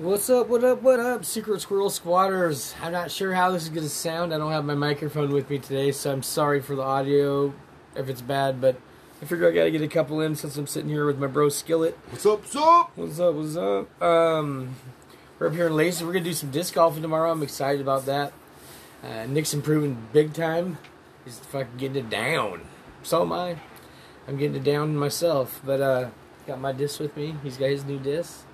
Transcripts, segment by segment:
What's up? What up? What up? Secret Squirrel Squatters. I'm not sure how this is going to sound. I don't have my microphone with me today, so I'm sorry for the audio if it's bad, but I figure I got to get a couple in since I'm sitting here with my bro Skillet. What's up, what's up? What's up? What's up? Um, we're up here in Lacey. We're going to do some disc golfing tomorrow. I'm excited about that. Uh, Nick's improving big time. He's fucking getting it down. So am I. I'm getting it down myself, but uh, got my disc with me. He's got his new disc.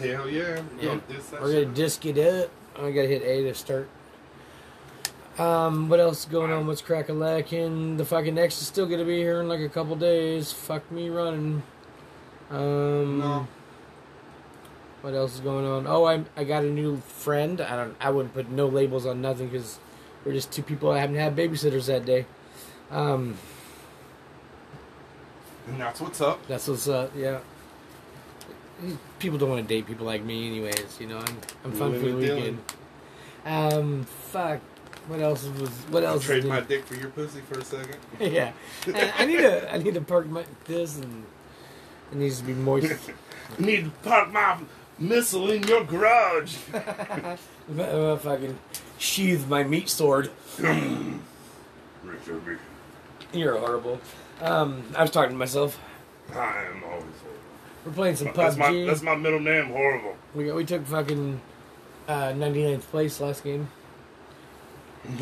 Hell yeah. Yeah. We're gonna disc it up. I gotta hit A to start. Um, what else is going on? What's cracking lacking? The fucking X is still gonna be here in like a couple days. Fuck me running. Um, No. what else is going on? Oh, I I got a new friend. I don't. I wouldn't put no labels on nothing because we're just two people I haven't had babysitters that day. Um, And that's what's up. that's what's up. Yeah. People don't want to date people like me, anyways. You know, I'm I'm fun for the weekend. Um, fuck. What else was? What I'll else? trade my dick for your pussy for a second. yeah, I, I need to. I need to park my this and it needs to be moist. Need to park my missile in your garage. I'm gonna fucking sheathe my meat sword. Richard. You're horrible. Um, I was talking to myself. I am always We're playing some horrible. That's my, PUBG. that's my middle name, horrible. we got, we took fucking uh, 99th place last game.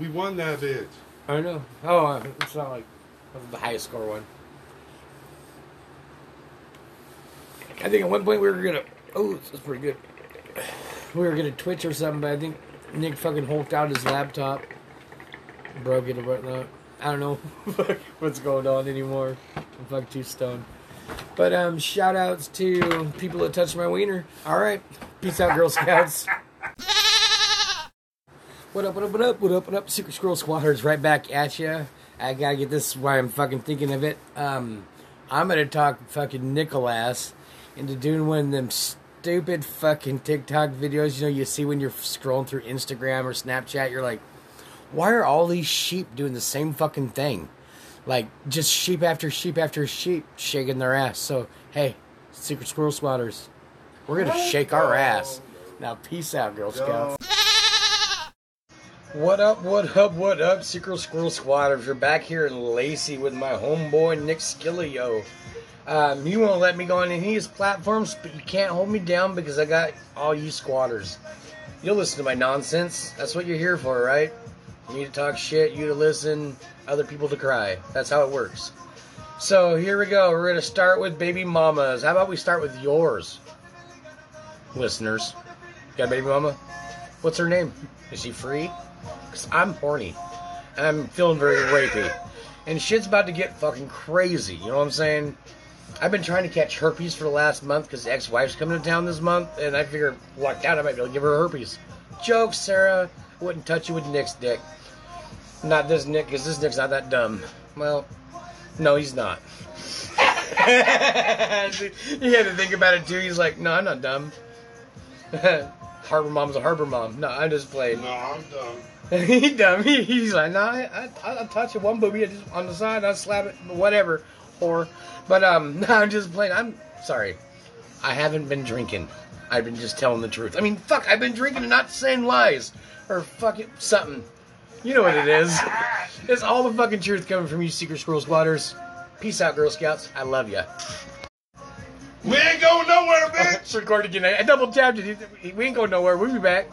we won that bitch. I know. Oh, uh, it's not like the highest score one. I think at one point we were gonna. Oh, this is pretty good. We were gonna Twitch or something, but I think Nick fucking hulked out his laptop, broke it or whatnot. I don't know what's going on anymore. I'm fucking too stoned. But um, shout outs to people that touched my wiener. All right, peace out, Girl Scouts. What up, what up, what up, what up, what up? Secret Squirrel Squatters right back at ya. I gotta get this why I'm fucking thinking of it. Um, I'm gonna talk fucking Nicholas into doing one of them stupid fucking TikTok videos. You know, you see when you're scrolling through Instagram or Snapchat, you're like, why are all these sheep doing the same fucking thing? Like, just sheep after sheep after sheep shaking their ass. So, hey, Secret Squirrel Squatters, we're gonna shake our ass. Now, peace out, Girl Scouts. What up, what up, what up, Secret Squirrel Squatters? You're back here in Lacey with my homeboy Nick Skillio. Um, you won't let me go on any of his platforms, but you can't hold me down because I got all you squatters. You'll listen to my nonsense. That's what you're here for, right? Me to talk shit, you to listen, other people to cry. That's how it works. So here we go. We're gonna start with baby mamas. How about we start with yours, listeners? Got a baby mama? What's her name? Is she free? Cause I'm horny. I'm feeling very rapey. And shit's about to get fucking crazy. You know what I'm saying? I've been trying to catch herpes for the last month because ex-wife's coming to town this month, and I figure lucked out I might be able to give her herpes. Joke, Sarah. I wouldn't touch you with Nick's dick. Not this Nick, because this Nick's not that dumb. Well, no, he's not. he had to think about it too. He's like, no, I'm not dumb. harbor mom's a harbor mom. No, I'm just playing. No, I'm done. he dumb. He, he's like, no, I, I, I'll touch it one booby just on the side. I'll slap it, whatever. Or, but um, no, I'm just playing. I'm sorry. I haven't been drinking. I've been just telling the truth. I mean, fuck, I've been drinking and not saying lies or fucking something. You know what it is. It's all the fucking truth coming from you, Secret Squirrel Squatters. Peace out, Girl Scouts. I love ya. We ain't going nowhere, bitch. It's recorded again. I double tapped it. We ain't going nowhere. We'll be back.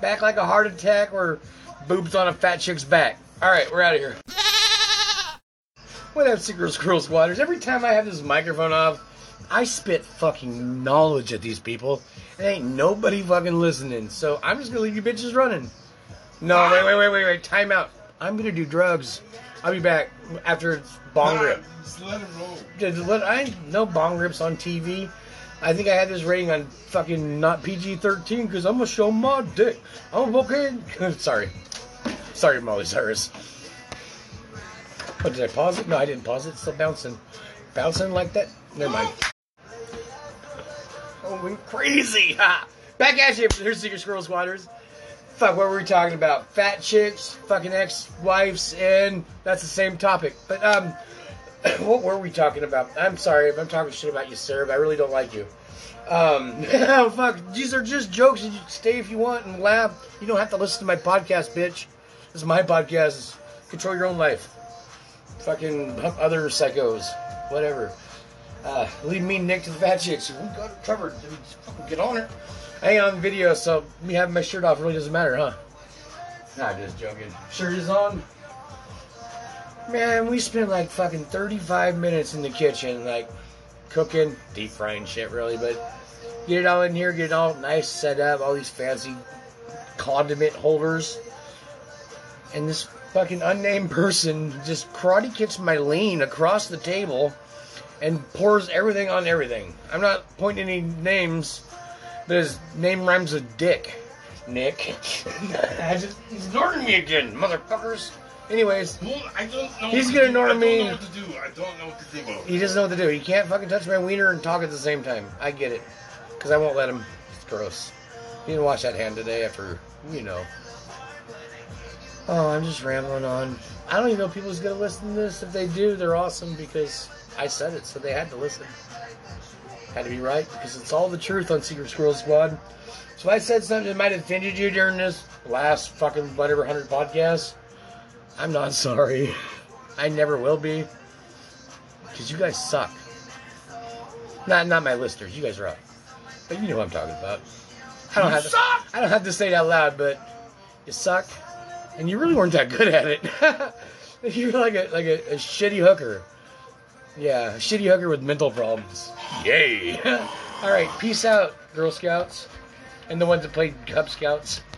Back like a heart attack or boobs on a fat chick's back. All right, we're out of here. What up, Secret Squirrel Squatters? Every time I have this microphone off, I spit fucking knowledge at these people. And ain't nobody fucking listening. So I'm just gonna leave you bitches running. No, wait, wait, wait, wait, wait. Time out. I'm gonna do drugs. I'll be back after bong rip. Just let him roll. Just let- I no bong rips on TV. I think I had this rating on fucking not PG thirteen because I'm gonna show my dick. I'm okay. Sorry, sorry, Molly Cyrus. What did I pause it? No, I didn't pause it. It's still bouncing, bouncing like that. Never mind. Crazy! Ha! Back at you, here's Secret Squirrel Squatters. Fuck, what were we talking about? Fat chicks, fucking ex-wives, and that's the same topic. But um, what were we talking about? I'm sorry if I'm talking shit about you, sir, but I really don't like you. Um, oh, fuck. These are just jokes. You stay if you want and laugh. You don't have to listen to my podcast, bitch. This is my podcast. Control your own life. Fucking other psychos. Whatever. Uh, leave me Nick to the fat chicks. We got it covered. Fucking Get on it. I ain't on video, so me having my shirt off really doesn't matter, huh? Nah, just joking. Shirt is on. Man, we spent like fucking 35 minutes in the kitchen, like cooking, deep frying shit, really. But get it all in here, get it all nice set up, all these fancy condiment holders. And this fucking unnamed person just karate kicks my lean across the table and pours everything on everything. I'm not pointing any names, but his name rhymes with Dick. Nick. I just, he's ignoring me again, motherfuckers. Anyways, I don't know. He's gonna ignore I don't me. know what to do. I don't know what to do. he doesn't know what to do. He can't fucking touch my wiener and talk at the same time. I get it. Because I won't let him. It's gross. He didn't wash that hand today after, you know. Oh, I'm just rambling on. I don't even know if people's gonna listen to this. If they do, they're awesome because I said it, so they had to listen. Had to be right because it's all the truth on Secret Squirrel Squad. So if I said something that might have offended you during this last fucking whatever hundred podcasts. I'm not sorry. I never will be. Because you guys suck. Not not my listeners. You guys are up. But you know what I'm talking about. I don't You have to, suck! I don't have to say it out loud, but you suck. And you really weren't that good at it. You're like a like a, a shitty hooker. Yeah, a shitty hooker with mental problems. Yay. Alright, peace out, Girl Scouts. And the ones that played Cub Scouts.